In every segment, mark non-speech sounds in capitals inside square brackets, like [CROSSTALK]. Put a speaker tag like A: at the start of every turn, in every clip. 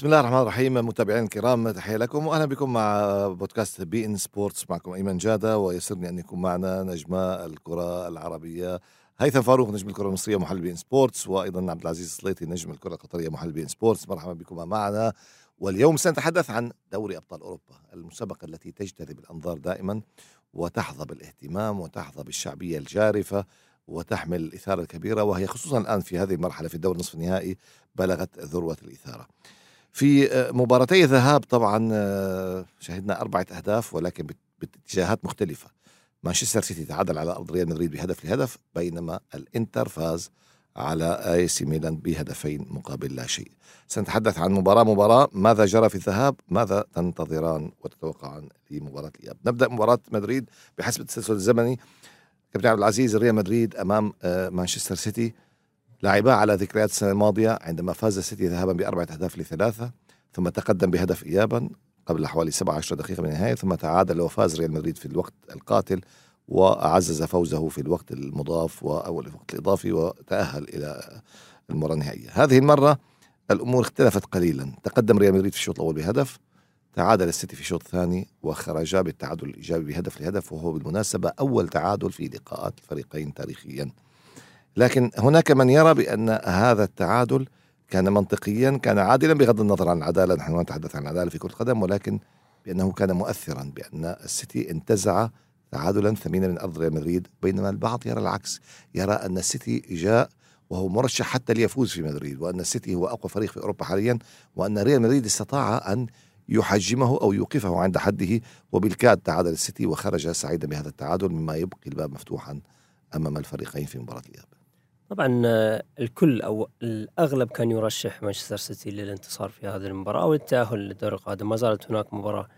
A: بسم الله الرحمن الرحيم متابعين الكرام تحية لكم وأهلا بكم مع بودكاست بي إن سبورتس. معكم أيمن جادة ويسرني أن يكون معنا نجم الكرة العربية هيثم فاروق نجم الكرة المصرية محلل بي إن سبورتس وأيضا عبد العزيز السليطي نجم الكرة القطرية محلل بي إن سبورتس. مرحبا بكم معنا. واليوم سنتحدث عن دوري أبطال أوروبا المسابقة التي تجتذب الأنظار دائما وتحظى بالاهتمام وتحظى بالشعبية الجارفة وتحمل الإثارة الكبيرة وهي خصوصا الآن في هذه المرحلة في الدور نصف النهائي بلغت ذروة الإثارة. في آه، مباراتي ذهاب طبعا آه، شهدنا أربعة أهداف ولكن باتجاهات مختلفة. مانشستر سيتي تعادل على أرض ريال مدريد بهدف لهدف بينما الإنتر فاز على آي سي ميلان بهدفين مقابل لا شيء. سنتحدث عن مباراة مباراة ماذا جرى في الذهاب؟ ماذا تنتظران وتتوقعان لمباراة الإياب؟ نبدأ مباراة مدريد بحسب التسلسل الزمني. كابتن عبد العزيز ريال مدريد أمام آه، مانشستر سيتي. لعبا على ذكريات السنة الماضية عندما فاز السيتي ذهابا بأربعة أهداف لثلاثة ثم تقدم بهدف إيابا قبل حوالي 17 دقيقة من النهاية ثم تعادل وفاز ريال مدريد في الوقت القاتل وعزز فوزه في الوقت المضاف أو الوقت الإضافي وتأهل إلى المباراة النهائية. هذه المرة الأمور اختلفت قليلا. تقدم ريال مدريد في الشوط الأول بهدف تعادل السيتي في الشوط الثاني وخرجا بالتعادل الإيجابي بهدف لهدف وهو بالمناسبة أول تعادل في لقاءات الفريقين تاريخيا. لكن هناك من يرى بأن هذا التعادل كان منطقيا كان عادلا بغض النظر عن العدالة. نحن نتحدث عن العدالة في كرة القدم ولكن بأنه كان مؤثرا بأن السيتي انتزع تعادلا ثمينا من أرض ريال مدريد. بينما البعض يرى العكس يرى أن السيتي جاء وهو مرشح حتى ليفوز في مدريد وأن السيتي هو أقوى فريق في أوروبا حاليا وأن ريال مدريد استطاع أن يحجمه أو يوقفه عند حده. وبالكاد تعادل السيتي وخرج سعيدا بهذا التعادل مما يبقي الباب مفتوحا أمام الفريقين في مباراة الإياب.
B: طبعا آه، الكل أو الأغلب كان يرشح مانشستر سيتي للانتصار في هذه المباراة أو التاهل للدور القادم. ما زالت هناك مباراة.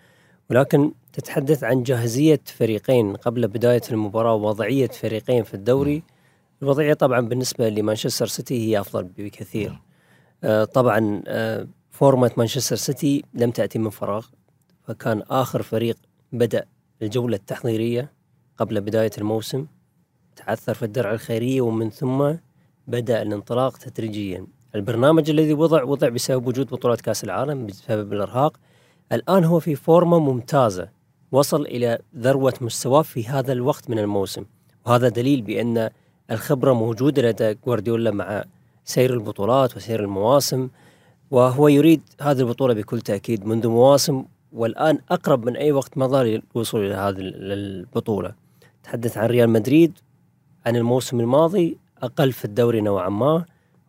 B: ولكن تتحدث عن جاهزية فريقين قبل بداية المباراة ووضعية فريقين في الدوري. الوضعية طبعا بالنسبة لمانشستر سيتي هي أفضل بكثير. آه، طبعا آه، فورمة مانشستر سيتي لم تأتي من فراغ. فكان آخر فريق بدأ الجولة التحضيرية قبل بداية الموسم. تعثر في الدرع الخيرية ومن ثم بدأ الانطلاق تدريجيا. البرنامج الذي وضع وضع بسبب وجود بطولة كأس العالم بسبب الإرهاق الآن هو في فورمة ممتازة. وصل إلى ذروة مستواه في هذا الوقت من الموسم. وهذا دليل بأن الخبرة موجودة لدى جوارديولا مع سير البطولات وسير المواسم. وهو يريد هذه البطولة بكل تأكيد منذ مواسم والآن أقرب من أي وقت مضى للوصول إلى هذه البطولة تحدث عن ريال مدريد. عن الموسم الماضي أقل في الدوري نوعا ما.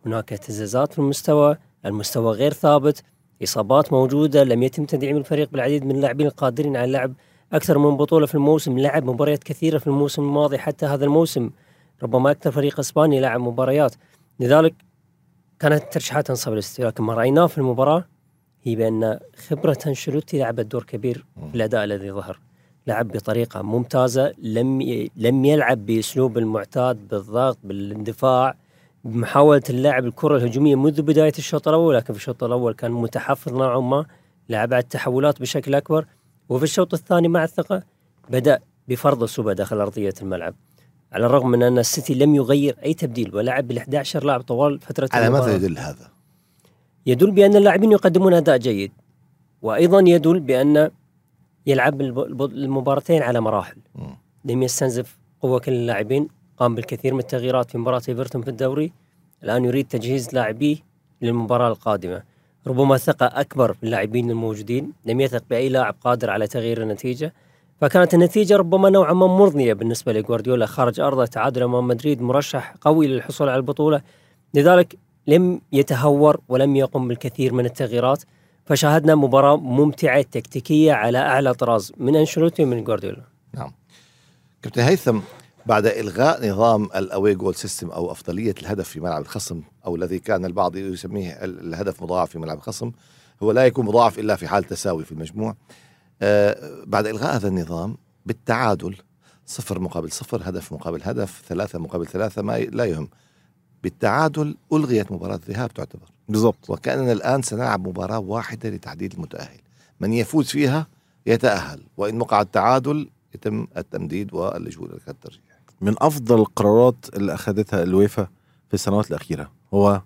B: هناك اهتزازات في المستوى المستوى غير ثابت إصابات موجودة لم يتم تدعيم الفريق بالعديد من اللاعبين القادرين على لعب أكثر من بطولة في الموسم لعب مباريات كثيرة في الموسم الماضي حتى هذا الموسم. ربما أكثر فريق إسباني لعب مباريات. لذلك كانت ترشيحات تنصب للسيتي لكن ما رأيناه في المباراة هي بأن خبرة أنشيلوتي لعبت دور كبير في الأداء الذي ظهر. لعب بطريقة ممتازة لم لم يلعب بأسلوب المعتاد بالضغط بالاندفاع بمحاولة اللعب الكرة الهجومية منذ بداية الشوط الأول لكن في الشوط الأول كان متحفظ نوعا ما لعب على التحولات بشكل أكبر. وفي الشوط الثاني مع الثقة بدأ بفرض السوبة داخل أرضية الملعب. على الرغم من أن السيتي لم يغير أي تبديل ولعب بال 11 لاعب طوال فترة
A: على ماذا يدل هذا؟
B: يدل بأن اللاعبين يقدمون أداء جيد وأيضا يدل بأن يلعب المباراتين على مراحل. لم يستنزف قوة كل اللاعبين قام بالكثير من التغييرات في مباراة إيفرتون في الدوري الآن يريد تجهيز لاعبيه للمباراة القادمة. ربما ثقة أكبر باللاعبين الموجودين لم يثق بأي لاعب قادر على تغيير النتيجة. فكانت النتيجة ربما نوعا ما مرضية بالنسبة لجوارديولا. خارج أرضه تعادل أمام مدريد مرشح قوي للحصول على البطولة. لذلك لم يتهور ولم يقم بالكثير من التغييرات. فشاهدنا مباراة ممتعة تكتيكية على أعلى طراز من أنشيلوتي ومن جوارديولا.
A: نعم. كابتن هيثم بعد إلغاء نظام الأوي جول سيستم أو أفضلية الهدف في ملعب الخصم أو الذي كان البعض يسميه الهدف مضاعف في ملعب الخصم هو لا يكون مضاعف إلا في حال تساوي في المجموع. آه بعد إلغاء هذا النظام بالتعادل صفر مقابل صفر هدف مقابل هدف ثلاثة مقابل ثلاثة ما لا يهم. بالتعادل ألغيت مباراة الذهاب تعتبر.
C: بالضبط.
A: وكأننا الآن سنلعب مباراة واحدة لتحديد المتأهل. من يفوز فيها يتأهل وإن وقع التعادل يتم التمديد واللجوء للترجيح
C: من أفضل القرارات اللي أخذتها الويفا في السنوات الأخيرة هو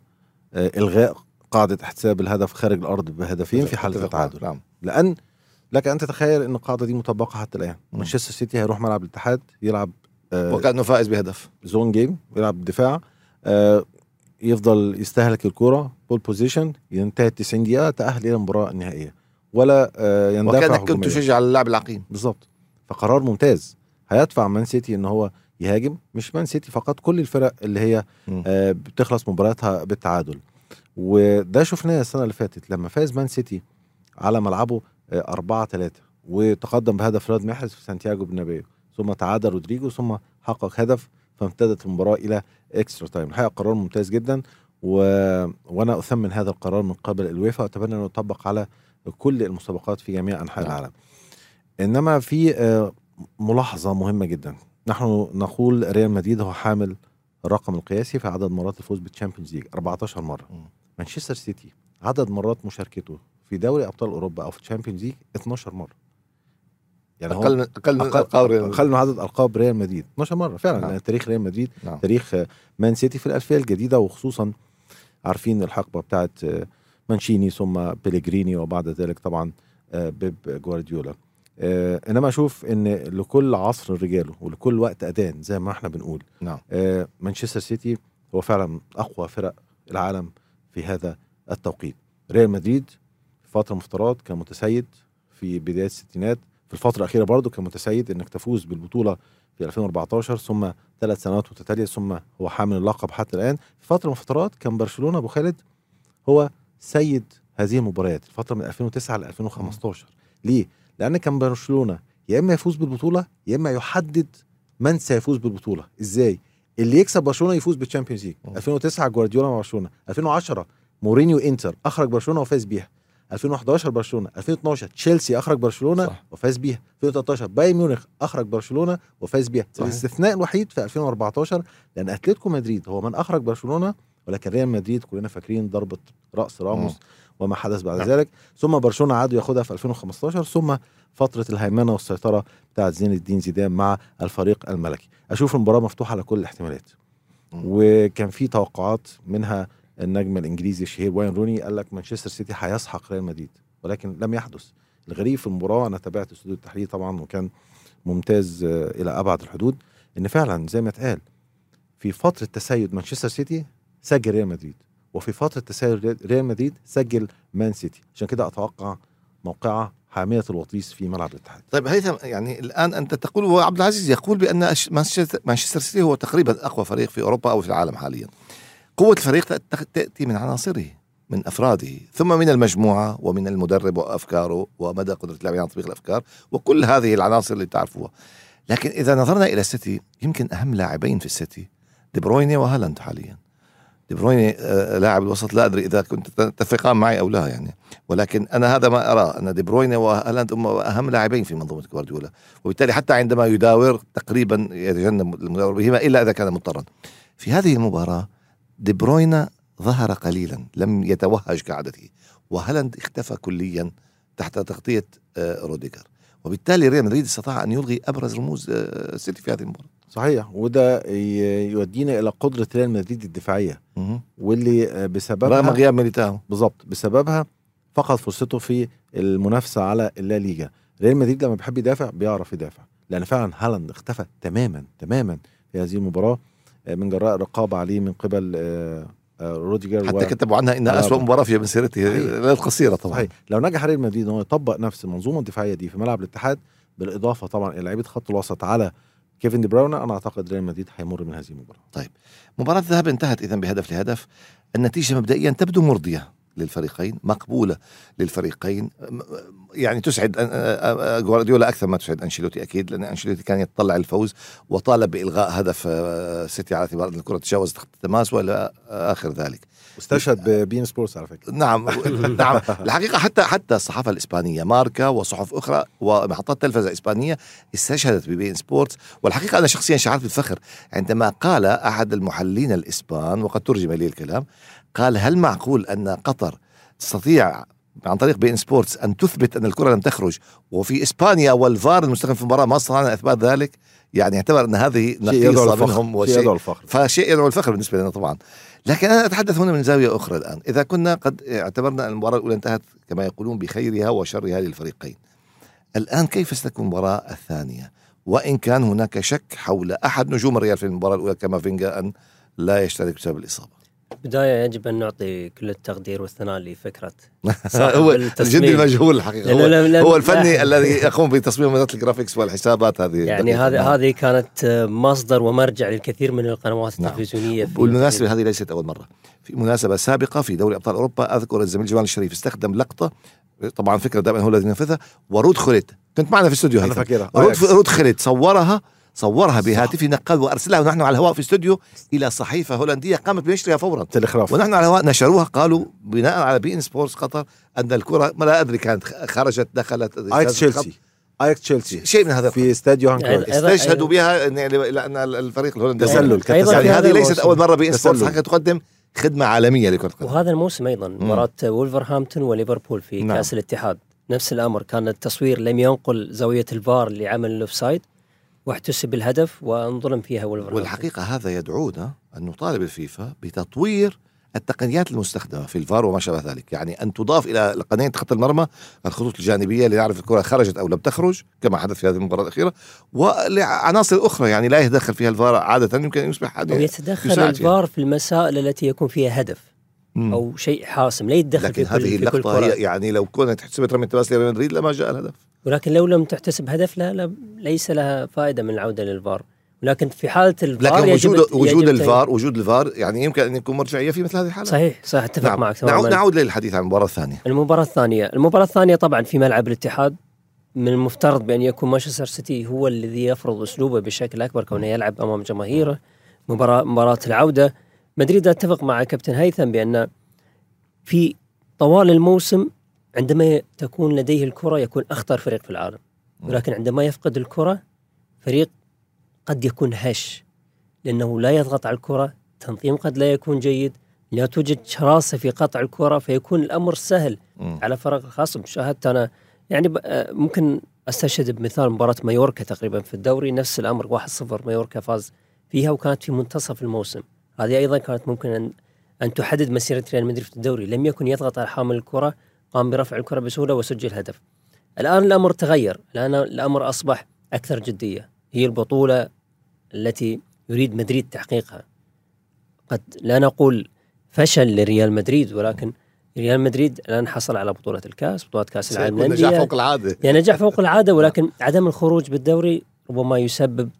C: آه، إلغاء قاعدة احتساب الهدف خارج الأرض بهدفين في
A: معك.
C: التعادل.
A: نعم.
C: لأن لك أن تتخيل إن القاعدة دي مطبقه حتى الآن.
A: مم.
C: مانشستر سيتي هيروح ملعب الاتحاد يلعب آه
A: وكأنه فائز بهدف.
C: زي ما جيم يلعب دفاع. يفضل يستهلك الكرة ball possession ينتهي 90 دقيقة تأهل إلى المباراة النهائية. ولا آه يندفع
A: وكأنك كنت. تشجع اللاعب العقيم.
C: بالظبط. فقرار ممتاز. هيدفع مان سيتي إن هو يهاجم مش مان سيتي فقط كل الفرق اللي هي. آه بتخلص مباراتها بالتعادل. وده شفناه السنة اللي فاتت لما فاز مان سيتي على ملعبه 4 3 وتقدم بهدف رياض محرز في سانتياغو برنابيو. ثم تعادل رودريجو ثم حقق هدف فامتدت المباراة إلى extra time الحقيقة قرار ممتاز جدا و... وأنا أثمن هذا القرار من قبل الويفا وأتمنى أنه يطبق على كل المسابقات في جميع أنحاء
A: نعم.
C: العالم. إنما في آه، ملاحظة مهمة جدا. نحن نقول ريال مدريد هو حامل الرقم القياسي في عدد مرات الفوز بال Champions League 14
A: مرة.
C: مانشستر سيتي عدد مرات مشاركته في دوري أبطال أوروبا أو في ال Champions League 12 مرة. يعني
A: أقل من أقل من
C: أقل,
A: ألقاب ريال
C: أقل من عدد ألقاب ريال مدريد. 12 مرة فعلا
A: نعم.
C: تاريخ ريال مدريد
A: نعم.
C: تاريخ آه، مان سيتي في الألفية الجديدة وخصوصا عارفين الحقبة بتاعت آه، مانشيني ثم بيليجريني وبعد ذلك طبعا آه، بيب جوارديولا. آه، انما أشوف إن لكل عصر رجاله ولكل وقت اذان زي ما إحنا بنقول.
A: نعم.
C: آه، مانشستر سيتي هو فعلا أقوى فرق العالم في هذا التوقيت. ريال مدريد في فترة من الفترات كان متسيد في بداية الستينات في الفترة الأخيرة برضه كان متسيد إنك تفوز بالبطولة في 2014 ثم ثلاث سنوات متتالية ثم هو حامل اللقب حتى الآن. في فترة من الفترات كان برشلونة أبو خالد هو سيد هذه المباريات الفترة من 2009 ل 2015 ليه؟ لأن كان برشلونة يا إما يفوز بالبطولة يا إما يحدد من سيفوز بالبطولة. إزاي؟ اللي يكسب برشلونة يفوز بال Champions League
A: مم.
C: 2009 جوارديولا مع برشلونة. 2010 مورينيو إنتر أخرج برشلونة وفاز بيها. 2011 برشلونة 2012 تشيلسي أخرج برشلونة
A: صح.
C: وفاز بيها 2013 بايرن ميونخ أخرج برشلونة وفاز بيها
A: صحيح.
C: الاستثناء الوحيد في 2014 لأن أتلتيكو مدريد هو من أخرج برشلونة ولكن ريال مدريد كلنا فاكرين ضربة رأس راموس
A: مم.
C: وما حدث بعد
A: نعم.
C: ذلك ثم برشلونة عادوا ياخدها في 2015 ثم فترة الهيمنة والسيطرة بتاعت زين الدين زيدان مع الفريق الملكي أشوف المباراة مفتوحة على كل الاحتمالات
A: مم.
C: وكان في توقعات منها النجم الإنجليزي الشهير واين روني قال لك مانشستر سيتي هيسحق ريال مدريد ولكن لم يحدث. الغريب في المباراة أنا تابعت استوديو التحليل طبعا وكان ممتاز آه، إلى أبعد الحدود إن فعلا زي ما اتقال في فترة تسيد مانشستر سيتي سجل ريال مدريد وفي فترة تسيد ريال مدريد سجل مان سيتي. عشان كده أتوقع موقعة حامية الوطيس في ملعب الاتحاد.
A: طيب هيثم يعني الآن أنت تقول وعبد العزيز يقول بأن مانشستر سيتي هو تقريبا أقوى فريق في أوروبا أو في العالم حاليا. قوة الفريق تأت- تأتي من عناصره من أفراده ثم من المجموعة ومن المدرب وأفكاره ومدى قدرة اللاعبين على تطبيق الأفكار وكل هذه العناصر اللي تعرفوها. لكن إذا نظرنا إلى السيتي يمكن أهم لاعبين في السيتي دي برويني وهالاند حاليا. دي برويني آه، لاعب الوسط لا أدري إذا كنت تتفقان معي أو لا يعني ولكن أنا هذا ما أرى أن دي برويني وهالاند هم أهم لاعبين في منظومة جوارديولا وبالتالي حتى عندما يداور تقريبا يتجنب المداور بهما إلا إذا كان مضطرا في هذه المباراة دي بروينه ظهر قليلا لم يتوهج كعادته. وهالاند اختفى كليا تحت تغطية آه، روديجر. وبالتالي ريال مدريد استطاع أن يلغي أبرز رموز آه، السيتي في هذه المباراة.
C: صحيح. وده يودينا إلى قدرة ريال مدريد
A: الدفاعية.
C: واللي آه، بسببها
A: رغم غياب ميليتاو.
C: بالظبط بسببها فقد فرصته في المنافسة على اللا ليجا. ريال مدريد لما بيحب يدافع بيعرف يدافع. لأن فعلا هالاند اختفى تماما تماما في هذه المباراة. آه، من جراء الرقابه عليه من قبل آه، آه، روديجر
A: حتى
C: و-
A: كتبوا عنها إنها
C: على
A: اسوء. مباراة في مسيرته. القصيرة طبعا.
C: صحيح. لو نجح ريال مدريد إن هو يطبق نفس المنظومة الدفاعية دي في ملعب الاتحاد بالإضافة طبعا إلى لعيبة خط الوسط على كيفن دي بروين أنا أعتقد ريال مدريد هيمر من هذه المباراة.
A: مباراة الذهاب انتهت إذا بهدف لهدف. النتيجة مبدئيا تبدو مرضية. للفريقين مقبولة للفريقين. يعني تسعد جوارديولا أكثر ما تسعد أنشيلوتي أكيد لأن أنشيلوتي كان يتطلع الفوز وطالب بإلغاء هدف آه، سيتي على اعتبار أن الكرة تجاوزت خط التماس وإلى آخر ذلك.
C: واستشهد ببين سبورتس على فكرة.
A: نعم [LAUGHS] نعم. الحقيقة حتى حتى الصحافة الإسبانية ماركا وصحف أخرى ومحطات تلفزة إسبانية استشهدت ببين سبورتس. والحقيقة أنا شخصيا شعرت بالفخر عندما قال أحد المحللين الإسبان وقد ترجم لي الكلام قال هل معقول أن قطر تستطيع عن طريق بي إن سبورتس أن تثبت أن الكرة لم تخرج وفي إسبانيا والفار المستخدم في المباراة ما استطعنا اثبات ذلك؟ يعني اعتبر أن هذه
C: نقيصة
A: منهم
C: شيء يدعو
A: وشيء
C: للفخر
A: فشيء يدعو الفخر بالنسبة لنا طبعا. لكن أنا أتحدث هنا من زاوية أخرى الآن. إذا كنا قد اعتبرنا المباراة الأولى انتهت كما يقولون بخيرها وشرها للفريقين. الآن كيف ستكون المباراة الثانية؟ وإن كان هناك شك حول أحد نجوم الريال في المباراة الأولى كامافينجا ان لا يشترك بسبب الإصابة.
B: بداية يجب أن نعطي كل التقدير والثناء لفكرة [LAUGHS]
A: هو. الجندي المجهول الحقيقة
B: لأنه
A: هو,
B: لم- لم-
A: هو الفني
B: لا.
A: الذي يقوم بتصميم مدات ال graphics والحسابات هذه
B: يعني. هذه
A: نعم.
B: هذه كانت مصدر ومرجع للكثير من القنوات
A: نعم.
B: التلفزيونية في-
A: بالمناسبة هذه ليست أول مرة في مناسبة سابقة في دوري أبطال أوروبا أذكر الزميل جمال الشريف استخدم لقطة طبعا فكرة دائما هو الذي ينفذها ورود خوليت كنت معنا في الاستوديو هيثم
C: فاكرها
A: رود. رود خوليت صورها صورها بهاتفه نقل وأرسلها ونحن على الهواء في استوديو إلى صحيفة هولندية قامت بنشرها فورا.
C: تلغراف
A: ونحن على الهواء نشروها قالوا بناء على بي إن سبورتس قطر أن الكرة ما لا أدري كانت خرجت دخلت
C: أياكس تشيلسي. أياكس تشيلسي.
A: شيء من هذا
C: في استاديو
B: أيضاً-
A: استشهدوا بها لأن الفريق الهولندي.
C: تسلل
A: يعني هذه ليست. أول مرة بي إن سبورتس. حقيقة تقدم خدمة عالمية لكرة القدم.
B: وهذا الموسم أيضا مباراة وولفرهامبتون وليفربول في
A: نعم.
B: كأس الاتحاد. نفس الأمر كان التصوير لم ينقل زاوية الفار لعمل الأوفسايد. واحتسب الهدف وانظلم فيها وولفرهامبتون
A: والحقيقة هذا يدعونا أن نطالب الفيفا بتطوير التقنيات المستخدمة في الفار وما شابه ذلك، يعني أن تضاف إلى تقنية خط المرمى الخطوط الجانبية لنعرف الكرة خرجت أو لم تخرج كما حدث في هذه المباراة الأخيرة ولعناصر أخرى. يعني لا يتدخل فيها الفار عادة يمكن أن يصبح حد
B: ويتدخل
A: يساعد
B: الفار في المسائل التي يكون فيها هدف
A: مم.
B: أو شيء حاسم لا يتدخل
A: لكن
B: في كل,
A: هذه
B: في كل
A: اللقطة
B: كرة.
A: هي يعني لو كانت حسبت رمي التماس لريال مدريد لما جاء الهدف.
B: ولكن لو لم تحتسب هدف لا, لا ليس لها فائدة من العودة للفار ولكن في حالة الفار
A: لكن
B: يجب
A: وجود وجود
B: يجب
A: الفار وجود الفار يعني يمكن أن يكون مرجعية في مثل هذه الحالات
B: صحيح صحيح أتفق
A: نعم.
B: معك
A: نعود,
B: تماما.
A: نعود للحديث عن المباراة الثانية.
B: المباراة الثانية. المباراة الثانية طبعا في ملعب الاتحاد من المفترض بأن يكون مانشستر سيتي هو الذي يفرض أسلوبه بشكل أكبر كونه يلعب أمام جماهيره. مباراة مباراة العودة. مدريد أتفق مع كابتن هيثم بأن في طوال الموسم عندما تكون لديه الكرة يكون أخطر فريق في العالم. ولكن عندما يفقد الكرة فريق قد يكون هش لأنه لا يضغط على الكرة تنظيم قد لا يكون جيد لا توجد شراسة في قطع الكرة فيكون الأمر سهل
A: مم.
B: على فرق الخصم شاهدت أنا يعني آه، ممكن أستشهد بمثال مباراة مايوركا تقريبا في الدوري نفس الأمر 1-0 مايوركا فاز فيها وكانت في منتصف الموسم. هذه أيضا كانت ممكن ان أن تحدد مسيرة ريال مدريد في الدوري. لم يكن يضغط على حامل الكرة قام برفع الكرة بسهولة وسجل هدف. الآن الأمر تغير الآن الأمر أصبح أكثر جدية. هي البطولة التي يريد مدريد تحقيقها. قد لا نقول فشل لريال مدريد ولكن ريال مدريد الآن حصل على بطولة الكأس بطولة كأس العالم
A: سيكون نجاح
B: للانديه
A: فوق العادة.
B: يعني نجاح فوق العادة ولكن عدم الخروج بالدوري ربما يسبب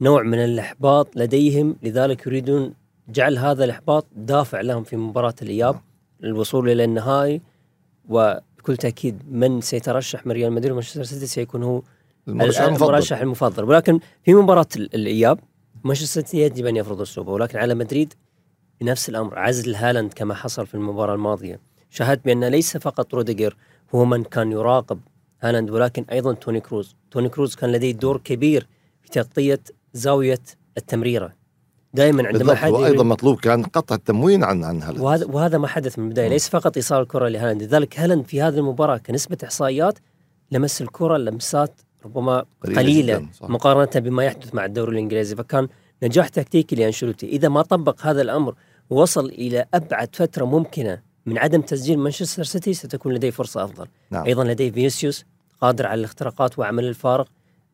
B: نوع من الإحباط لديهم. لذلك يريدون جعل هذا الإحباط دافع لهم في مباراة الإياب للوصول إلى النهائي. وبكل تأكيد من سيترشح من ريال مدريد ومانشستر سيتي سيكون هو
A: المرشح المفضل.
B: المرشح المفضل. ولكن في مباراة ال- الإياب مانشستر سيتي يجب أن يفرض أسلوبه ولكن على مدريد نفس الأمر. عزل هالاند كما حصل في المباراة الماضية. شاهدت بأن ليس فقط روديجر هو من كان يراقب هالاند ولكن أيضا توني كروز. توني كروز كان لديه دور كبير في تغطية زاوية التمريرة. دائما عندما حد وأيضا
A: مطلوب كان قطع التموين عن عن هذا
B: وهذا وهذا ما حدث من البدايه ليس فقط إيصال الكرة لهالاند لذلك هالاند في هذه المباراة. كنسبة إحصائيات لمس الكرة لمسات ربما
A: قليلة قليلة, صح.
B: مقارنة بما يحدث مع الدوري الإنجليزي. فكان نجاح تكتيكي لأنشيلوتي. إذا ما طبق هذا الأمر ووصل إلى أبعد فترة ممكنة من عدم تسجيل مانشستر سيتي ستكون لديه فرصة أفضل.
A: نعم.
B: أيضا لديه فينيسيوس قادر على الاختراقات وعمل الفارق.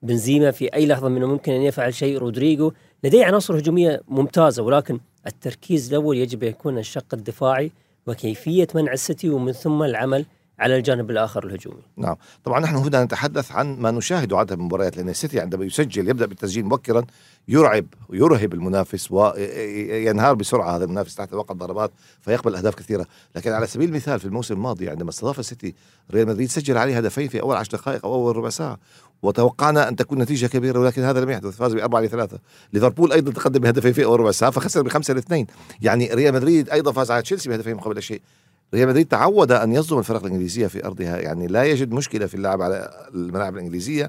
B: بنزيما في أي لحظة منه ممكن أن يفعل شيء. رودريجو لديه عناصر هجومية ممتازة ولكن التركيز الأول يجب أن يكون الشق الدفاعي وكيفية منع السيتي ومن ثم العمل على الجانب الآخر الهجومي.
A: نعم. طبعا نحن هنا نتحدث عن ما نشاهده عاده من المباريات لأن السيتي عندما يسجل يبدأ بالتسجيل مبكرا يرعب ويرهب المنافس وينهار بسرعة هذا المنافس تحت وقع ضربات فيقبل أهداف كثيرة. لكن على سبيل المثال في الموسم الماضي عندما استضاف السيتي ريال مدريد سجل عليه هدفين في أول عشر دقائق أو أول ربع ساعة. وتوقعنا أن تكون نتيجة كبيرة ولكن هذا لم يحدث. فاز بأربعة لثلاثة. ليفربول أيضا تقدم بهدفين في اول ربع ساعه فخسر بخمسة لاثنين. يعني ريال مدريد أيضا فاز على تشيلسي بهدفين مقابل لا شيء. ريال مدريد تعود أن يصدم الفرق الإنجليزية في أرضها. يعني لا يجد مشكلة في اللعب على الملاعب الإنجليزية.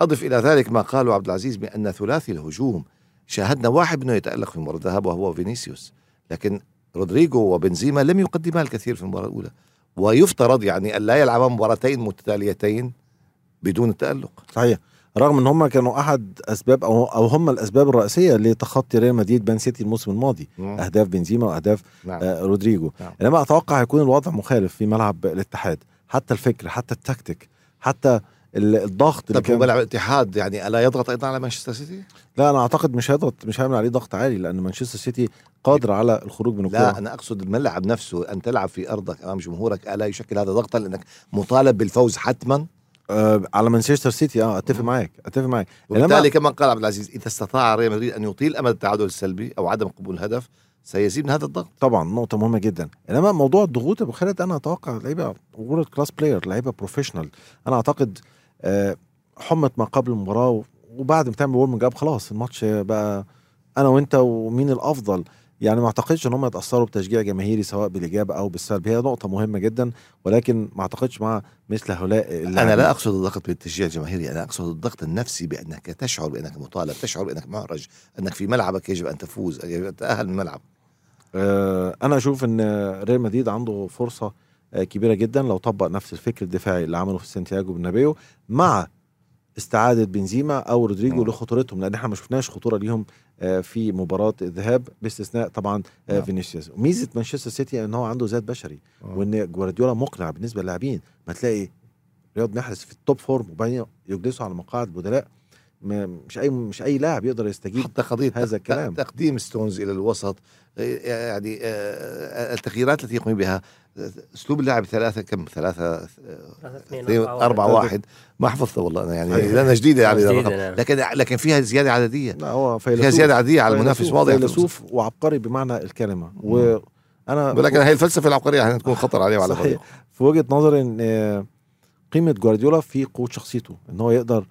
A: أضف إلى ذلك ما قاله عبد العزيز بأن ثلاثي الهجوم شاهدنا واحد منه يتألق في مباراة الذهاب وهو فينيسيوس. لكن رودريجو وبنزيما لم يقدما الكثير في المباراة الأولى. ويفترض يعني أن لا يلعب مباراتين متتاليتين. بدون التالق
C: صحيح. رغم إن هم كانوا أحد أسباب أو أو هم الأسباب الرئيسية لتخطي ريال مدريد مان سيتي الموسم الماضي
A: مم.
C: أهداف بنزيما وأهداف
A: نعم.
C: آه رودريجو.
A: نعم.
C: إنما أتوقع هيكون الوضع مخالف في ملعب الاتحاد. حتى الفكر حتى التكتيك حتى ال- الضغط
A: طب هو
C: كان
A: ملعب الاتحاد يعني ألا يضغط أيضا على مانشستر سيتي؟
C: لا أنا أعتقد مش هيضغط مش هيعمل عليه ضغط عالي لأن مانشستر سيتي قادر على الخروج من الكورة.
A: أنا أقصد الملعب نفسه أن تلعب في أرضك أمام جمهورك ألا يشكل هذا ضغطا؟ لأنك مطالب بالفوز حتما.
C: آه على مانشستر سيتي آه
A: أتفق.
C: معاك أتفق معاك.
A: وبالتالي كما قال عبد العزيز إذا استطاع ريال مدريد أن يطيل أمد التعادل السلبي أو عدم قبول الهدف سيزيد من هذا الضغط.
C: طبعا نقطة مهمة جدا. إنما موضوع الضغوط أبو خالد أنا أتوقع لعيبة world class player لعيبة professional أنا أعتقد آه، حمى ما قبل المباراة وبعد ما تعمل warming up خلاص الماتش بقى أنا وأنت ومين الأفضل. يعني ما اعتقدش إن هم يتأثروا بتشجيع جماهيري سواء بالايجاب أو بالسلب هي نقطة مهمة جدا ولكن ما اعتقدش مع مثل هؤلاء أنا.
A: لا أقصد الضغط بالتشجيع الجماهيري أنا أقصد الضغط النفسي بأنك تشعر بأنك مطالب تشعر بأنك معرج أنك في ملعبك يجب أن تفوز يجب أن تتاهل من الملعب
C: آه، أنا أشوف إن ريال مدريد عنده فرصة آه، كبيرة جدا لو طبق نفس الفكر الدفاعي اللي عمله في سانتياغو بالنابيو مع استعادة بنزيما أو رودريجو
A: نعم.
C: لخطورتهم لأن إحنا ما شفناش خطورة ليهم آه، في مباراة الذهاب باستثناء طبعا آه،
A: نعم.
C: فينيسيوس ميزة مانشستر سيتي إن هو عنده زاد بشري وإن جوارديولا مقنع بالنسبة للاعبين ما تلاقي رياض محرز في ال top form وبعدين يجلسوا على مقاعد بدلاء مش أي مش أي لاعب يقدر يستجيب
A: حتى قضيه
C: هذا الكلام.
A: تقديم ستونز إلى الوسط آه، يعني آه، التغييرات التي يقوم بها آه، أسلوب اللعب ثلاثة كم ثلاثة آه، اثنين أربعة واحد ما حفظته والله أنا يعني
C: صحيح.
A: لأنها جديدة يعني.
B: نعم.
A: لكن لكن فيها زيادة عددية
C: لا هو
A: فيها
C: فيلسوف
A: زيادة عددية على المنافس واضح
C: فيلسوف وعبقري بمعنى الكلمة وأنا
A: ولكن هي الفلسفة العبقرية يعني تكون خطر عليه وعلى
C: صحيح.
A: فريقه
C: في وجهة نظري إن آه، قيمة جوارديولا في قوة شخصيته إن هو يقدر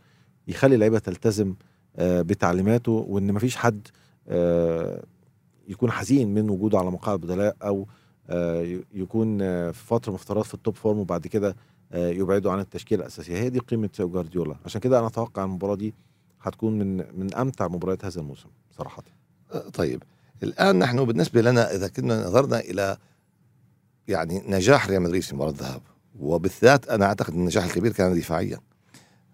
C: يخلي اللعيبة تلتزم آه، بتعليماته وإن مفيش حد آه، يكون حزين من وجوده على مقاعد بدلاء أو آه، يكون في فترة من فترات في ال top form وبعد كده يبعده عن التشكيلة الأساسية. هي دي قيمة جوارديولا. عشان كده أنا أتوقع المباراة دي هتكون من من أمتع مباريات هذا الموسم
A: صراحة. طيب. الآن نحن بالنسبة لنا إذا كنا نظرنا إلى يعني نجاح ريال مدريد في مباراة الذهاب وبالذات أنا أعتقد أن النجاح الكبير كان دفاعيا.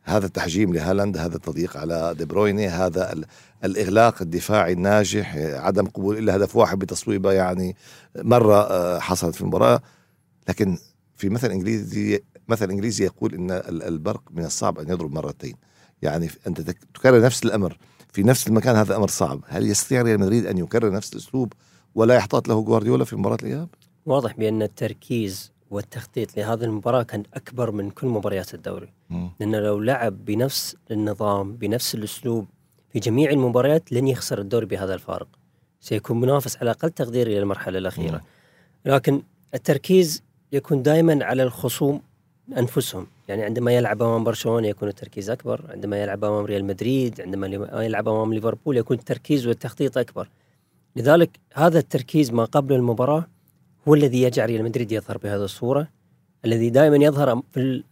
A: هذا التحجيم لهالاند هذا التضييق على دي برويني هذا ال- الإغلاق الدفاعي الناجح عدم قبول إلا هدف واحد بتصويبة يعني مرة آه، حصلت في المباراة. لكن في مثل إنجليزي مثل إنجليزي يقول ال- البرق من الصعب أن يضرب مرتين. يعني تك- تكرر نفس الأمر. في نفس المكان هذا أمر صعب، هل يستطيع ريال مدريد أن يكرر نفس الأسلوب ولا يحتاط له جوارديولا في مباراة الإياب؟
B: واضح بأن التركيز والتخطيط لهذه المباراة كان أكبر من كل مباريات الدوري. لأنه لو لعب بنفس النظام بنفس الأسلوب في جميع المباريات لن يخسر الدوري بهذا الفارق. سيكون منافس على أقل تقدير إلى المرحلة الأخيرة. لكن التركيز يكون دائما على الخصوم أنفسهم. يعني عندما يلعب أمام برشلونة يكون التركيز أكبر. عندما يلعب أمام ريال مدريد عندما يلعب أمام ليفربول يكون التركيز والتخطيط أكبر. لذلك هذا التركيز ما قبل المباراة هو الذي يجعل ريال مدريد يظهر بهذه الصورة الذي دائما يظهر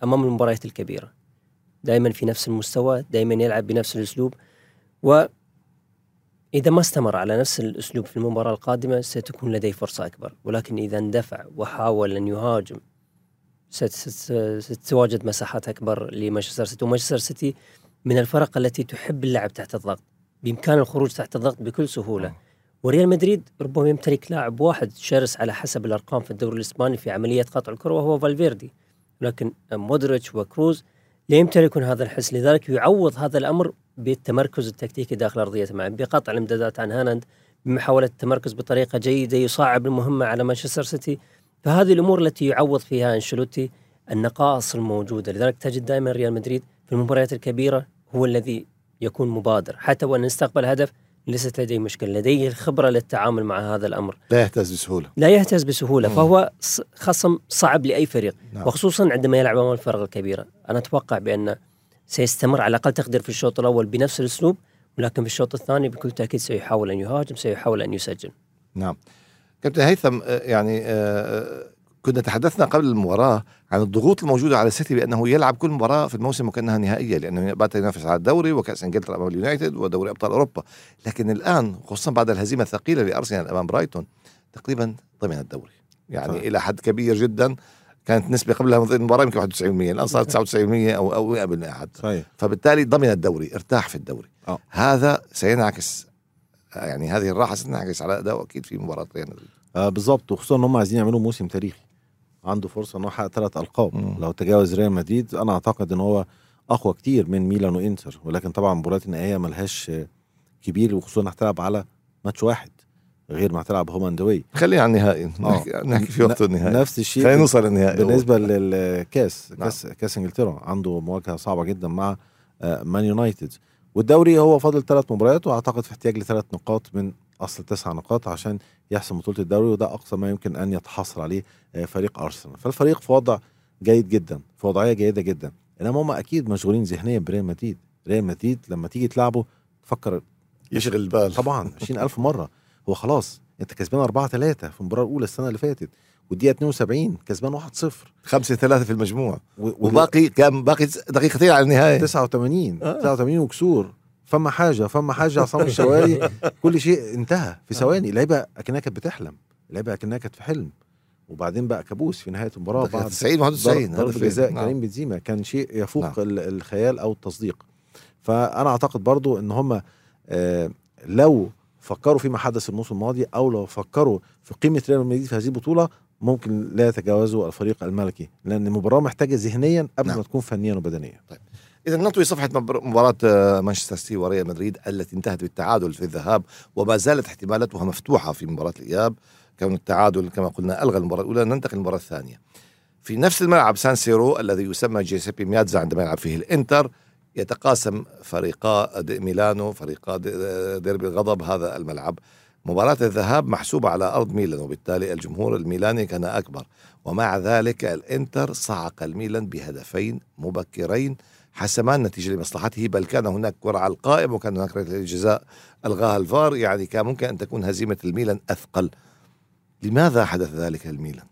B: أمام المباريات الكبيرة. دائما في نفس المستوى دائما يلعب بنفس الأسلوب. وإذا ما استمر على نفس الأسلوب في المباراة القادمة ستكون لديه فرصة أكبر. ولكن إذا اندفع وحاول أن يهاجم ست- ست- ستتواجد مساحات أكبر لمانشستر سيتي. ومانشستر سيتي من الفرق التي تحب اللعب تحت الضغط. بإمكان الخروج تحت الضغط بكل سهولة. وريال مدريد ربما يمتلك لاعب واحد شرس على حسب الأرقام في الدوري الإسباني في عملية قطع الكرة وهو فالفيردي. لكن مودريتش وكروز لا يمتلكون هذا الحس لذلك يعوض هذا الأمر بالتمركز التكتيكي داخل أرضية الملعب بقطع الامدادات عن هالاند بمحاولة التمركز بطريقة جيدة يصعب المهمة على مانشستر سيتي. فهذه الأمور التي يعوض فيها أنشيلوتي النقائص الموجودة لذلك تجد دائما ريال مدريد في المباريات الكبيرة هو الذي يكون مبادر حتى وإن استقبل هدف ليست لديه مشكلة لديه الخبرة للتعامل مع هذا الأمر.
A: لا يهتز بسهولة.
B: لا يهتز بسهولة
A: مم.
B: فهو خصم صعب لأي فريق
A: نعم.
B: وخصوصا عندما يلعب أمام الفرق الكبيرة. أنا أتوقع بأن سيستمر على أقل تقدير في الشوط الأول بنفس الأسلوب ولكن في الشوط الثاني بكل تأكيد سيحاول أن يهاجم سيحاول أن يسجل.
A: نعم. كابتن هيثم آه، يعني آه، كنا تحدثنا قبل المباراة عن الضغوط الموجودة على السيتي بأنه يلعب كل مباراة في الموسم وكأنها نهائية لأنه بات ينافس على الدوري وكأس إنجلترا أمام اليونايتد ودوري أبطال أوروبا. لكن الآن خصوصا بعد الهزيمة الثقيلة لأرسنال أمام برايتون تقريبا ضمن الدوري. يعني
C: صحيح.
A: إلى حد كبير جدا. كانت نسبة قبل هذه المباراة يمكن 91% الآن صارت 99% أو أو 100% حتى
C: صحيح.
A: فبالتالي ضمن الدوري ارتاح في الدوري.
C: آه.
A: هذا سينعكس يعني هذه الراحة ستنعكس على أداء أكيد في مباراة ريال مدريد.
C: آه بالظبط وخصوصا إن هم عايزين يعملوا موسم تاريخي. عنده فرصة انه يحقق ثلاث ألقاب.
A: مم.
C: لو تجاوز ريال مدريد أنا أعتقد إن هو أقوى كتير من ميلان وإنتر. ولكن طبعا مباريات النهائية ملهاش كبير وخصوصا انك تلعب على ماتش واحد غير ما تلعب home and away
A: خلينا على النهائي.
C: آه.
A: نحكي, في وقت النهائي.
C: نفس الشيء
A: خلينا نوصل للنهائي.
C: بالنسبة للكاس.
A: نعم.
C: كاس كاس إنجلترا. عنده مواجهة صعبة جدا مع آه، مان يونايتد. والدوري هو فاضل ثلاث مباريات وأعتقد في احتياج لثلاث نقاط من أصل تسع نقاط عشان يحسم بطولة الدوري وده أقصى ما يمكن أن يتحصل عليه آه، فريق أرسنال. فالفريق في وضع جيد جدا في وضعية جيدة جدا. إنما هم أكيد مشغولين ذهنيا بريال مدريد. ريال مدريد لما تيجي تلعبه تفكر
A: يشغل البال.
C: طبعا 20000 مرة. هو خلاص أنت كسبان 4 3 في المباراة الأولى السنة اللي فاتت والدقيقة 72 كسبان 1 0
A: خمسة ثلاثة في المجموع. وباقي كان باقي دقيقتين على النهاية.
C: 89
A: آه.
C: 89 وكسور. فما حاجة فما حاجة عصام [LAUGHS] الشوالي كل شيء انتهى في ثواني. اللعيبة أكنها كانت بتحلم. اللعيبة أكنها كانت في حلم. وبعدين بقى كابوس في نهاية
A: المباراة
C: بعد
A: 90 91
C: ضرب
A: هذا
C: ضرب
A: في-
C: جزاء
A: نعم.
C: كريم بنزيما. كان شيء يفوق
A: نعم.
C: ال- الخيال أو التصديق. فأنا أعتقد برضو إن هم آه لو فكروا فيما حدث الموسم الماضي أو لو فكروا في قيمة ريال مدريد في هذه البطولة ممكن لا يتجاوزوا الفريق الملكي. لأن المباراة محتاجة ذهنيا قبل
A: نعم.
C: ما تكون فنيا وبدنيا.
A: إذا نطوي صفحة مباراة آه، مانشستر سيتي وريال مدريد التي انتهت بالتعادل في الذهاب وما زالت احتمالاتها مفتوحة في مباراة الإياب. كون التعادل كما قلنا ألغى المباراة الأولى ننتقل للمباراة الثانية. في نفس الملعب سان سيرو الذي يسمى جيسيبي مياتزا عندما يلعب فيه الإنتر يتقاسم فريقا ميلانو فريقا د- ديربي الغضب هذا الملعب. مباراة الذهاب محسوبة على أرض ميلان وبالتالي الجمهور الميلاني كان أكبر. ومع ذلك الإنتر صعق الميلان بهدفين مبكرين. حسما النتيجة لمصلحته بل كان هناك كرة على القائم وكان هناك ركلة جزاء ألغاها الفار. يعني كان ممكن أن تكون هزيمة الميلان أثقل. لماذا حدث ذلك الميلان؟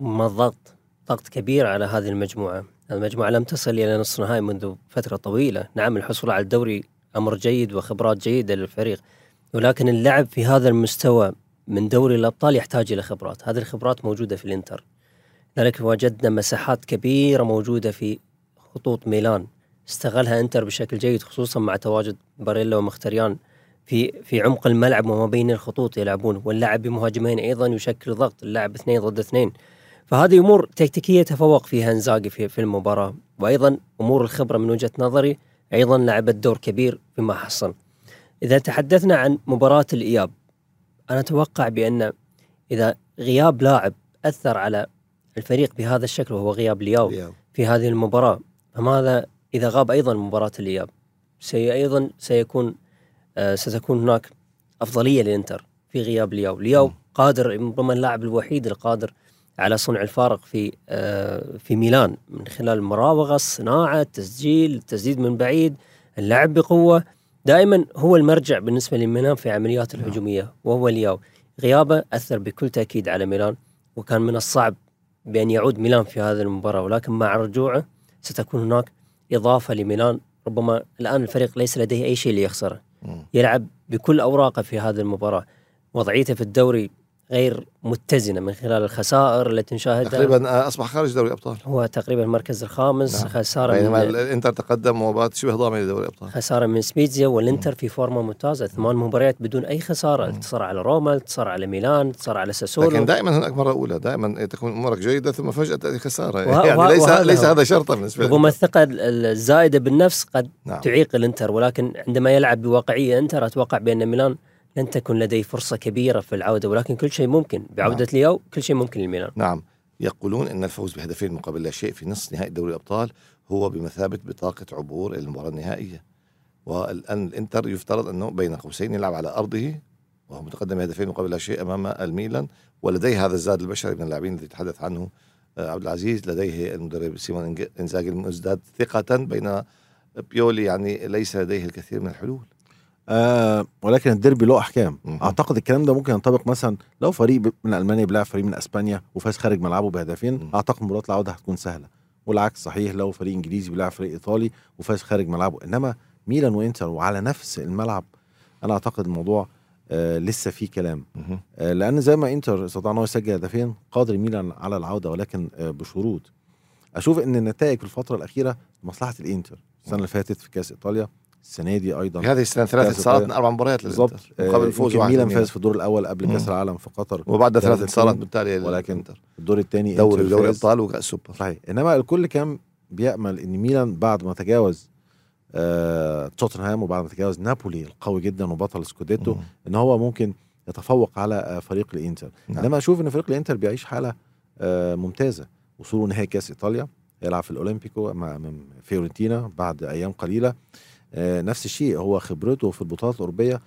B: ما الضغط ضغط كبير على هذه المجموعة. المجموعة لم تصل إلى نصف نهائي منذ فترة طويلة. نعم الحصول على الدوري أمر جيد وخبرات جيدة للفريق. ولكن اللعب في هذا المستوى من دوري الأبطال يحتاج إلى خبرات. هذه الخبرات موجودة في الإنتر. لذلك وجدنا مساحات كبيرة موجودة في خطوط ميلان. استغلها إنتر بشكل جيد خصوصا مع تواجد باريلا ومختريان. في في عمق الملعب وما بين الخطوط يلعبون واللعب بمهاجمين أيضا يشكل ضغط اللعب اثنين ضد اثنين. فهذه أمور تكتيكية تفوق فيها إنزاجي في, في المباراة. وأيضا أمور الخبرة من وجهة نظري أيضا لعبت دور كبير فيما حصل. إذا تحدثنا عن مباراة الإياب أنا أتوقع بأن إذا غياب لاعب أثر على الفريق بهذا الشكل وهو غياب لياو في هذه المباراة فماذا إذا غاب أيضا مباراة الإياب سي أيضا سيكون آه ستكون هناك أفضلية للإنتر في غياب لياو لياو. قادر ربما اللاعب الوحيد القادر على صنع الفارق في آه في ميلان من خلال المراوغة الصناعة التسجيل التسديد من بعيد اللعب بقوة دائما هو المرجع بالنسبة لميلان في عمليات
A: نعم.
B: الهجومية وهو لياو غيابه أثر بكل تأكيد على ميلان وكان من الصعب بأن يعود ميلان في هذه المباراة ولكن مع رجوعه ستكون هناك إضافة لميلان. ربما الآن الفريق ليس لديه أي شيء ليخسره. يلعب بكل أوراقه في هذه المباراة. وضعيته في الدوري غير متزنة من خلال الخسائر التي نشاهدها.
A: تقريبا آه، أصبح خارج دوري الأبطال.
B: هو تقريبا المركز الخامس
A: نعم.
B: خسارة
A: بينما
B: من
A: الإنتر تقدم وبات شبه ضامن لدوري الأبطال.
B: خسارة من سبيتزيا والإنتر في فورمة ممتازة. ثمان مباريات بدون أي خسارة. انتصر على روما انتصر على ميلان انتصر على ساسولو.
A: لكن دائما هناك مرة أولى. دائما تكون أمورك جيدة ثم فجأة تأتي خسارة.
B: وه-
A: يعني
B: وه-
A: ليس
B: وهذا
A: ليس. هذا شرطا بالنسبة
B: ربما
A: لي
B: الثقة الزائدة بالنفس قد
A: نعم.
B: تعيق الإنتر. ولكن عندما يلعب بواقعية إنتر أتوقع بأن ميلان لن تكن لديه فرصة كبيرة في العودة ولكن كل شيء ممكن. بعودة
A: نعم.
B: لياو كل شيء ممكن لميلان
A: نعم. يقولون إن الفوز بهدفين مقابل لا شيء في نصف نهائي دوري الأبطال هو بمثابة بطاقة عبور إلى المباراة النهائية. والآن الإنتر يفترض أنه بين قوسين يلعب على أرضه وهو متقدم بهدفين مقابل لا شيء أمام الميلان ولديه هذا الزاد البشري من اللاعبين الذي يتحدث عنه آه، عبد العزيز. لديه المدرب سيمون إنزاجي المزداد ثقة بين بيولي يعني ليس لديه الكثير من الحلول.
C: آه ولكن الديربي له أحكام
A: مهم.
C: أعتقد الكلام ده ممكن ينطبق مثلا لو فريق من ألمانيا بيلعب فريق من إسبانيا وفاز خارج ملعبه بهدفين
A: مم.
C: أعتقد مباراة العودة هتكون سهلة والعكس صحيح لو فريق إنجليزي بيلعب فريق إيطالي وفاز خارج ملعبه إنما ميلان وإنتر وعلى نفس الملعب أنا أعتقد الموضوع آه لسه في كلام
A: مهم.
C: آه لأن زي ما إنتر استطاع إن هو يسجل هدفين قادر ميلان على العودة ولكن آه بشروط أشوف إن النتائج في الفترة الأخيرة مصلحه الإنتر السنة اللي فاتت في كأس إيطاليا السنة دي أيضا
A: في هذه السنة ثلاث انتصارات. من أربع مباريات
C: بالظبط
A: مقابل الفوز
C: يمكن
A: واحد
C: ميلان. فاز في الدور الأول قبل
A: كأس.
C: العالم في قطر
A: وبعدها ثلاث انتصارات. بالتالي
C: ولكن. الدور الثاني
A: دوري دوري الابطال وكأس السوبر
C: صحيح إنما الكل كان بيأمل إن ميلان بعد ما تجاوز آه توتنهام وبعد ما تجاوز نابولي القوي جدا وبطل سكوديتو
A: مم.
C: إن هو ممكن يتفوق على آه فريق الإنتر
A: نعم.
C: إنما أشوف إن فريق الإنتر بيعيش حالة آه ممتازة وصوله نهائي كأس إيطاليا يلعب في الأولمبيكو مع فيورنتينا بعد أيام قليلة آه نفس الشيء. هو خبرته في البطولات الأوروبية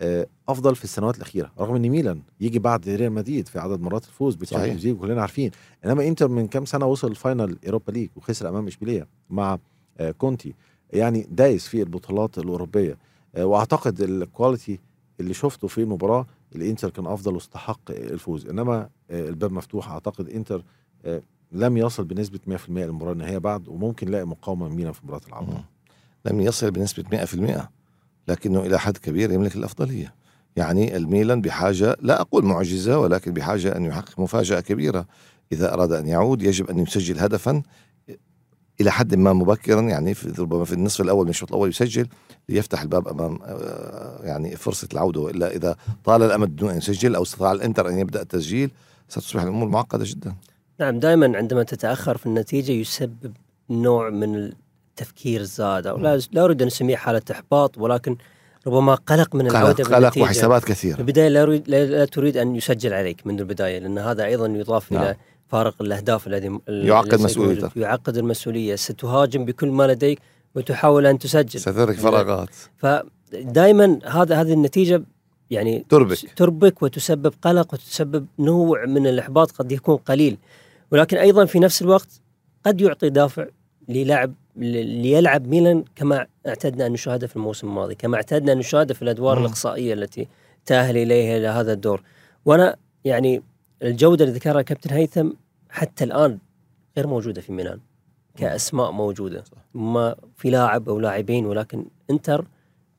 C: آه أفضل في السنوات الأخيرة رغم إن ميلان يجي بعد ريال مدريد في عدد مرات الفوز بال Champions League كلنا عارفين. إنما إنتر من كام سنة وصل ال final Europa League وخسر أمام إشبيلية مع آه كونتي. يعني دايس في البطولات الأوروبية. آه وأعتقد ال quality اللي شفته في المباراة الإنتر كان أفضل واستحق الفوز. إنما آه الباب مفتوح. أعتقد إنتر آه لم يصل بنسبة 100% للمباراة النهائية بعد وممكن نلاقي مقاومة من ميلان في مباراة
A: العودة. لم يصل بنسبة 100% لكنه إلى حد كبير يملك الأفضلية. يعني الميلان بحاجة لا أقول معجزة ولكن بحاجة أن يحقق مفاجأة كبيرة. إذا أراد أن يعود يجب أن يسجل هدفا إلى حد ما مبكرا يعني في ربما في النصف الأول من الشوط الأول يسجل ليفتح الباب أمام آه، يعني فرصة العودة. وإلا إذا طال الأمد دون أن يسجل أو استطاع الإنتر أن يبدأ التسجيل ستصبح الأمور معقدة جدا.
B: نعم دائما عندما تتأخر في النتيجة يسبب نوع من التفكير الزائد أو لا لا أريد أن اسميه حالة إحباط ولكن ربما قلق من
A: قلق
B: العودة
A: قلق
B: بالنتيجه
A: وحسابات
B: في
A: كثيرة
B: البداية لا, أريد لا, لا تريد أن يسجل عليك منذ البداية لأن هذا أيضا يضاف
A: نعم.
B: إلى فارق الأهداف الذي
A: يعقد مسؤوليتك.
B: يعقد المسؤولية. ستهاجم بكل ما لديك وتحاول أن تسجل.
A: ستترك فراغات.
B: فدائما هذا هذه النتيجة يعني
A: تربك.
B: تربك وتسبب قلق وتسبب نوع من الإحباط قد يكون قليل. ولكن أيضا في نفس الوقت قد يعطي دافع للاعب ليلعب ميلان كما اعتدنا أن نشاهده في الموسم الماضي، كما اعتدنا أن نشاهده في الأدوار
A: مم.
B: الإقصائية التي تاهل إليها إلى هذا الدور. وأنا يعني الجودة اللي ذكرها كابتن هيثم حتى الآن غير موجودة في ميلان كأسماء موجودة ما في لاعب أو لاعبين ولكن إنتر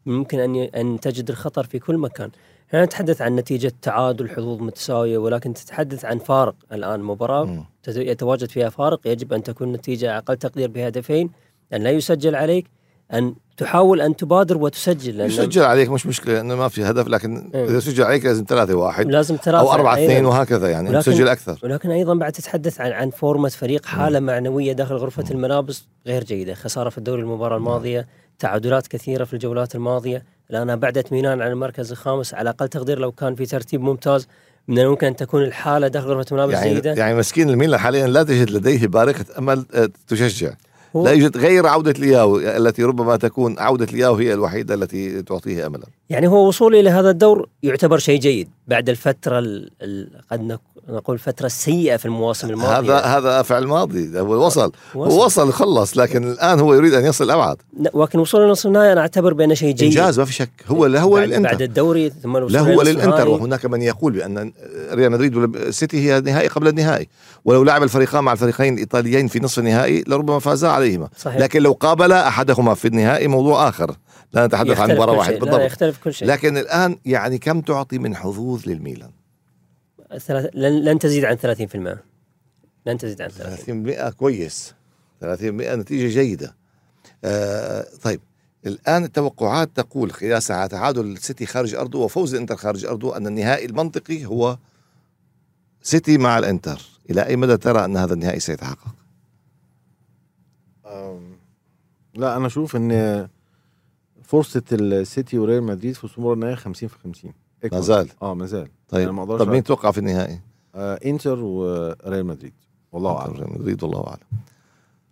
B: ممكن أن أن تجد الخطر في كل مكان. إحنا نتحدث عن نتيجة تعادل حظوظ متساوية ولكن تتحدث عن فارق الآن مباراة
A: مم.
B: يتواجد فيها فارق يجب أن تكون نتيجة أقل تقدير بهدفين أن لا يسجل عليك أن تحاول أن تبادر وتسجل لأن
A: يسجل عليك مش مشكلة إنه ما في هدف لكن
B: إيه.
A: إذا سجل عليك لازم ثلاثة واحد
B: لازم ترى
A: أو أربعة اثنين وهكذا يعني
B: ولكن-
A: تسجل أكثر.
B: ولكن أيضا بعد تتحدث عن عن فورمه فريق حالة معنوية داخل غرفة الملابس غير جيدة، خسارة في الدوري المباراة الماضية، تعادلات كثيرة في الجولات الماضية، الآن بعدت ميلان عن المركز الخامس على أقل تقدير لو كان في ترتيب ممتاز. من الممكن أن تكون الحالة داخل غرفة الملابس
A: يعني
B: جيدة؟
A: يعني مسكين الميلان حاليا لا تجد لديه بارقه أمل آه، تشجع. لا يوجد غير عودة لياو التي ربما تكون عودة لياو هي الوحيدة التي تعطيه أملا.
B: يعني هو وصوله إلى هذا الدور يعتبر شيء جيد. بعد الفترة ال ال قد نق- نقول الفترة السيئه في المواسم الماضية.
A: هذا هذا فعل ماضي هو وصل.
B: وصل.
A: هو وصل وخلص لكن الآن هو يريد أن يصل أبعد.
B: ن- ولكن وصوله لنصف النهائي أنا أعتبر بأنه شيء جيد.
A: إنجاز ما في شك. هو لا هو
B: بعد, بعد الدوري ثم
A: لا هو
B: النهائي.
A: وهناك من يقول بأن ريال مدريد والسيتي هي النهائي قبل النهائي. ولو لعب الفريقان مع الفريقين الإيطاليين في نصف النهائي لربما فازا عليهما.
B: صحيح.
A: لكن لو قابلا أحدهما في النهائي موضوع آخر. لا نتحدث عن
B: شيء. لا
A: بالضبط.
B: يختلف كل شيء.
A: لكن الآن يعني كم تعطي من حظوظ للميلان.
B: ثلاث... لن... لن تزيد عن 30% لن تزيد عن 30
A: 30% كويس. 30% نتيجة جيدة. آه طيب الآن التوقعات تقول قياس على تعادل السيتي خارج أرضه وفوز الإنتر خارج أرضه أن النهائي المنطقي هو سيتي مع الإنتر. إلى أي مدى ترى أن هذا النهائي سيتحقق؟
C: لا أنا أشوف إن فرصة السيتي وريال مدريد في وصول النهائي 50 في 50
A: ما زال.
C: آه ما زال.
A: طيب.
C: أنا ما
A: طب مين. توقع في النهائي؟
C: آه إنتر وريال مدريد. والله أعلم.
A: ريال مدريد والله أعلم.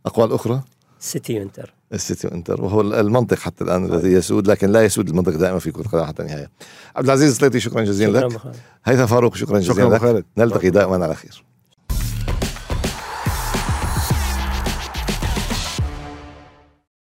A: أقوال أخرى؟
B: سيتي وإنتر.
A: السيتي وإنتر. وهو المنطق حتى الآن الذي يسود لكن لا يسود المنطق دائما في كرة القدم حتى النهاية. عبد العزيز السليطي شكرا جزيلا
B: شكرا
A: لك. هيثم فاروق شكرا
C: شكرا
A: جزيلا
C: أبو
A: لك.
C: خالد
A: نلتقي دائما على خير.